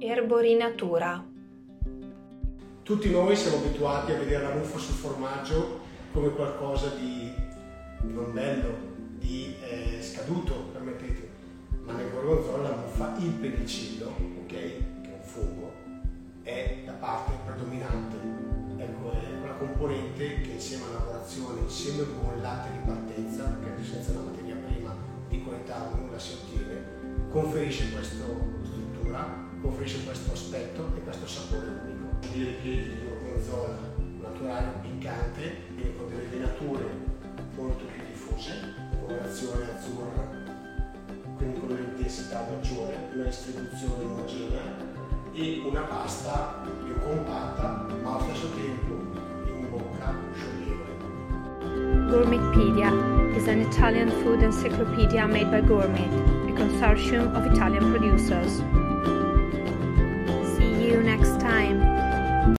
Erborinatura. Tutti noi siamo abituati a vedere la muffa sul formaggio come qualcosa di non bello, di eh, scaduto, permettete, ma nel gorgonzola la muffa, il penicillo, ok, che è un fungo, è la parte predominante, ecco, è quella componente che insieme alla lavorazione, insieme con il latte di partenza, perché senza la materia prima di qualità nulla si ottiene, conferisce questa struttura, conferisce questo aspetto e questo sapore unico. I ripiedi di gorgonzola naturale, piccante, quindi con delle venature molto più diffuse, colorazione azzurra, quindi con un'intensità maggiore, una distribuzione omogenea e una pasta più compatta ma allo stesso tempo in bocca scioglievole. Gourmetpedia is an Italian food encyclopedia made by Gourmet, consortium of Italian producers.